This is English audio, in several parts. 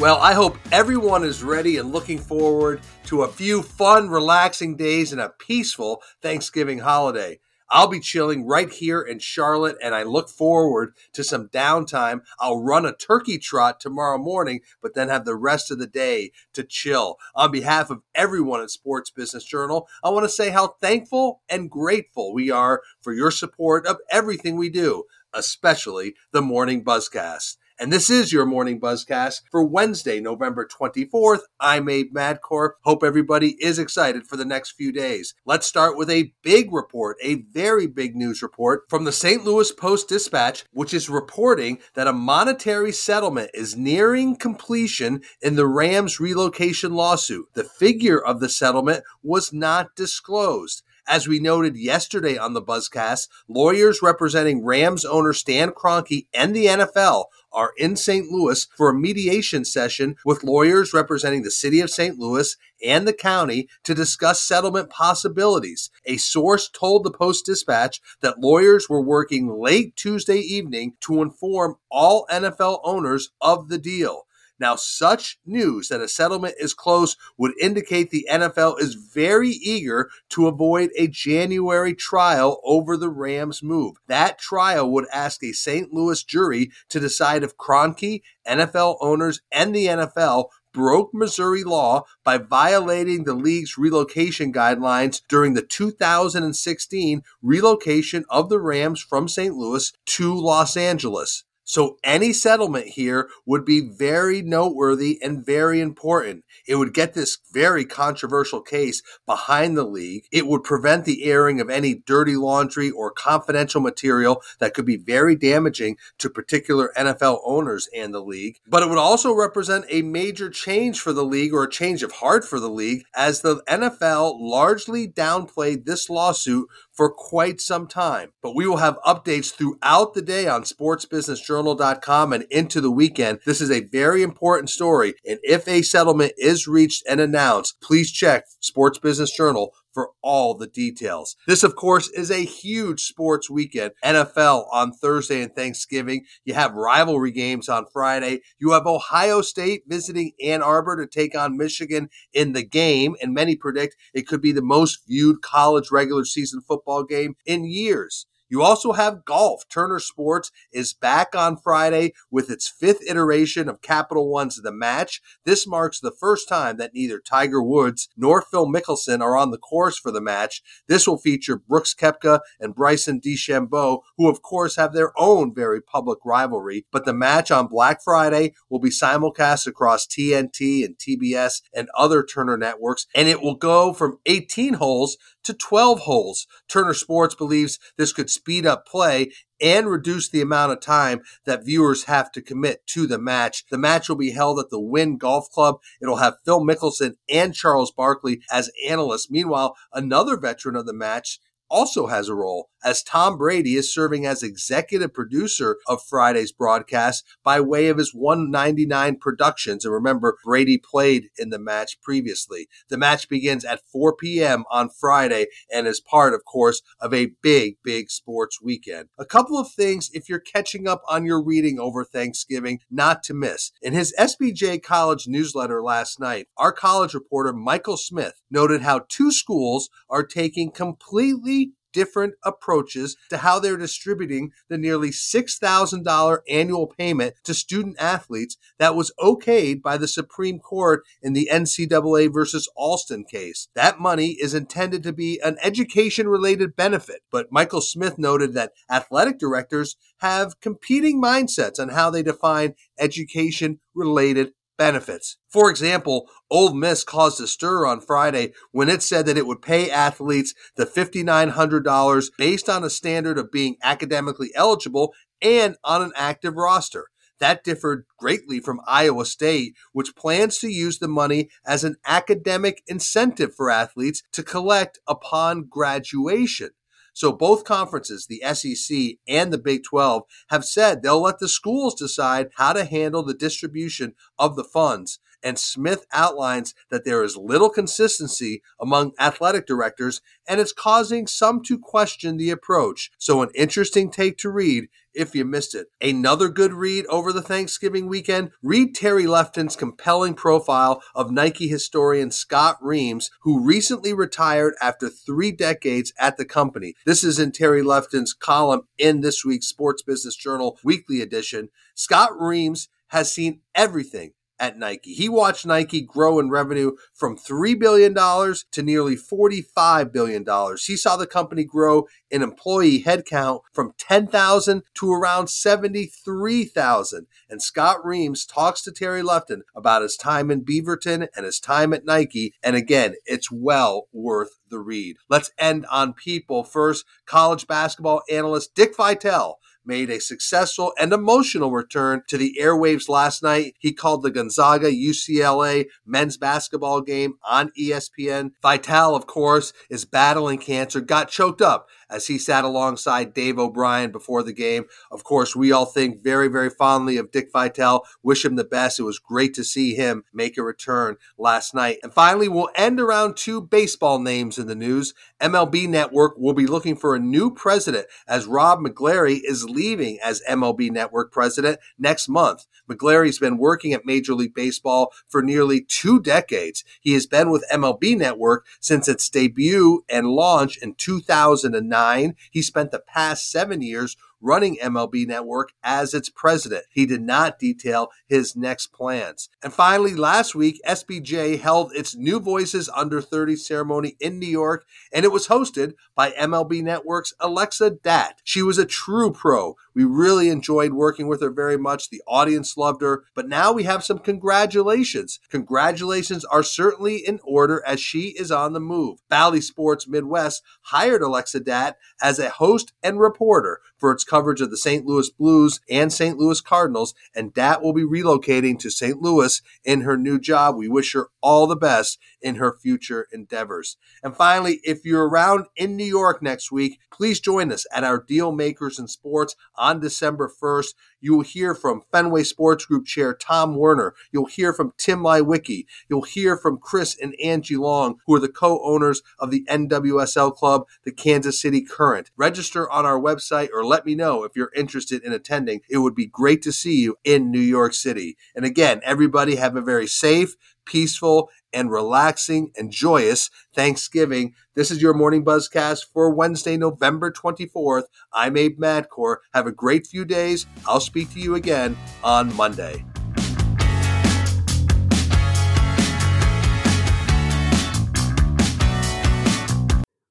Well, I hope everyone is ready and looking forward to a few fun, relaxing days and a peaceful Thanksgiving holiday. I'll be chilling right here in Charlotte and I look forward to some downtime. I'll run a turkey trot tomorrow morning, but then have the rest of the day to chill. On behalf of everyone at Sports Business Journal, I want to say how thankful and grateful we are for your support of everything we do, especially the Morning Buzzcast. And this is your morning buzzcast for Wednesday, November 24th. I'm Abe Madkour. Hope everybody is excited for the next few days. Let's start with a big report, a very big news report from the St. Louis Post Dispatch, which is reporting that a monetary settlement is nearing completion in the Rams relocation lawsuit. The figure of the settlement was not disclosed. As we noted yesterday on the Buzzcast, lawyers representing Rams owner Stan Kroenke and the NFL are in St. Louis for a mediation session with lawyers representing the city of St. Louis and the county to discuss settlement possibilities. A source told the Post Dispatch that lawyers were working late Tuesday evening to inform all NFL owners of the deal. Now, such news that a settlement is close would indicate the NFL is very eager to avoid a January trial over the Rams move. That trial would ask a St. Louis jury to decide if Kroenke, NFL owners, and the NFL broke Missouri law by violating the league's relocation guidelines during the 2016 relocation of the Rams from St. Louis to Los Angeles. So any settlement here would be very noteworthy and very important. It would get this very controversial case behind the league. It would prevent the airing of any dirty laundry or confidential material that could be very damaging to particular NFL owners and the league. But it would also represent a major change for the league or a change of heart for the league as the NFL largely downplayed this lawsuit for quite some time. But we will have updates throughout the day on sportsbusinessjournal.com and into the weekend. This is a very important story. And if a settlement is reached and announced, please check Sports Business Journal for all the details. This, of course, is a huge sports weekend. NFL on Thursday and Thanksgiving. You have rivalry games on Friday. You have Ohio State visiting Ann Arbor to take on Michigan in the game. And many predict it could be the most viewed college regular season football game in years. You also have golf. Turner Sports is back on Friday with its fifth iteration of Capital One's The Match. This marks the first time that neither Tiger Woods nor Phil Mickelson are on the course for the match. This will feature Brooks Koepka and Bryson DeChambeau, who of course have their own very public rivalry. But the match on Black Friday will be simulcast across TNT and TBS and other Turner networks, and it will go from 18 holes to 12 holes. Turner Sports believes this could speed up play and reduce the amount of time that viewers have to commit to the match. The match will be held at the Wynn Golf Club. It'll have Phil Mickelson and Charles Barkley as analysts. Meanwhile, another veteran of the match also has a role as Tom Brady is serving as executive producer of Friday's broadcast by way of his 199 Productions. And remember, Brady played in the match previously. The match begins at 4 p.m. on Friday and is part, of course, of a big, big sports weekend. A couple of things if you're catching up on your reading over Thanksgiving, not to miss. In his SBJ College newsletter last night, our college reporter Michael Smith noted how two schools are taking completely different approaches to how they're distributing the nearly $6,000 annual payment to student athletes that was okayed by the Supreme Court in the NCAA versus Alston case. That money is intended to be an education related benefit, but Michael Smith noted that athletic directors have competing mindsets on how they define education related benefits. For example, Ole Miss caused a stir on Friday when it said that it would pay athletes the $5,900 based on a standard of being academically eligible and on an active roster. That differed greatly from Iowa State, which plans to use the money as an academic incentive for athletes to collect upon graduation. So both conferences, the SEC and the Big 12, have said they'll let the schools decide how to handle the distribution of the funds. And Smith outlines that there is little consistency among athletic directors, and it's causing some to question the approach. So, an interesting take to read if you missed it. Another good read over the Thanksgiving weekend read Terry Lefton's compelling profile of Nike historian Scott Reames, who recently retired after three decades at the company. This is in Terry Lefton's column in this week's Sports Business Journal weekly edition. Scott Reames has seen everything at Nike. He watched Nike grow in revenue from $3 billion to nearly $45 billion. He saw the company grow in employee headcount from 10,000 to around 73,000. And Scott Reames talks to Terry Lefton about his time in Beaverton and his time at Nike. And again, it's well worth the read. Let's end on people. First, college basketball analyst Dick Vitale made a successful and emotional return to the airwaves last night. He called the Gonzaga UCLA men's basketball game on ESPN. Vitale, of course, is battling cancer, got choked up as he sat alongside Dave O'Brien before the game. Of course, we all think very, very fondly of Dick Vitale. Wish him the best. It was great to see him make a return last night. And finally, we'll end around two baseball names in the news. MLB Network will be looking for a new president as Rob McGlarry is leaving as MLB Network president next month. McGlarry's been working at Major League Baseball for nearly two decades. He has been with MLB Network since its debut and launch in 2009 nine. He spent the past seven years running MLB Network as its president. He did not detail his next plans. And finally, last week, SBJ held its New Voices Under 30 ceremony in New York, and it was hosted by MLB Network's Alexa Datt. She was a true pro. We really enjoyed working with her very much. The audience loved her, but now we have some congratulations. Congratulations are certainly in order as she is on the move. Bally Sports Midwest hired Alexa Dat as a host and reporter for its coverage of the St. Louis Blues and St. Louis Cardinals, and Dat will be relocating to St. Louis in her new job. We wish her all the best in her future endeavors. And finally, if you're around in New York next week, please join us at our Deal Makers in Sports on December 1st. You will hear from Fenway Sports Group Chair Tom Werner. You'll hear from Tim Leiweke. You'll hear from Chris and Angie Long, who are the co-owners of the NWSL club, the Kansas City Current. Register on our website or let me know if you're interested in attending. It would be great to see you in New York City. And again, everybody have a very safe, peaceful, and relaxing and joyous Thanksgiving. This is your morning buzzcast for Wednesday, November 24th. I'm Abe Madkour. Have a great few days. I'll speak to you again on Monday.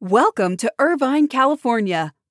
Welcome to Irvine, California,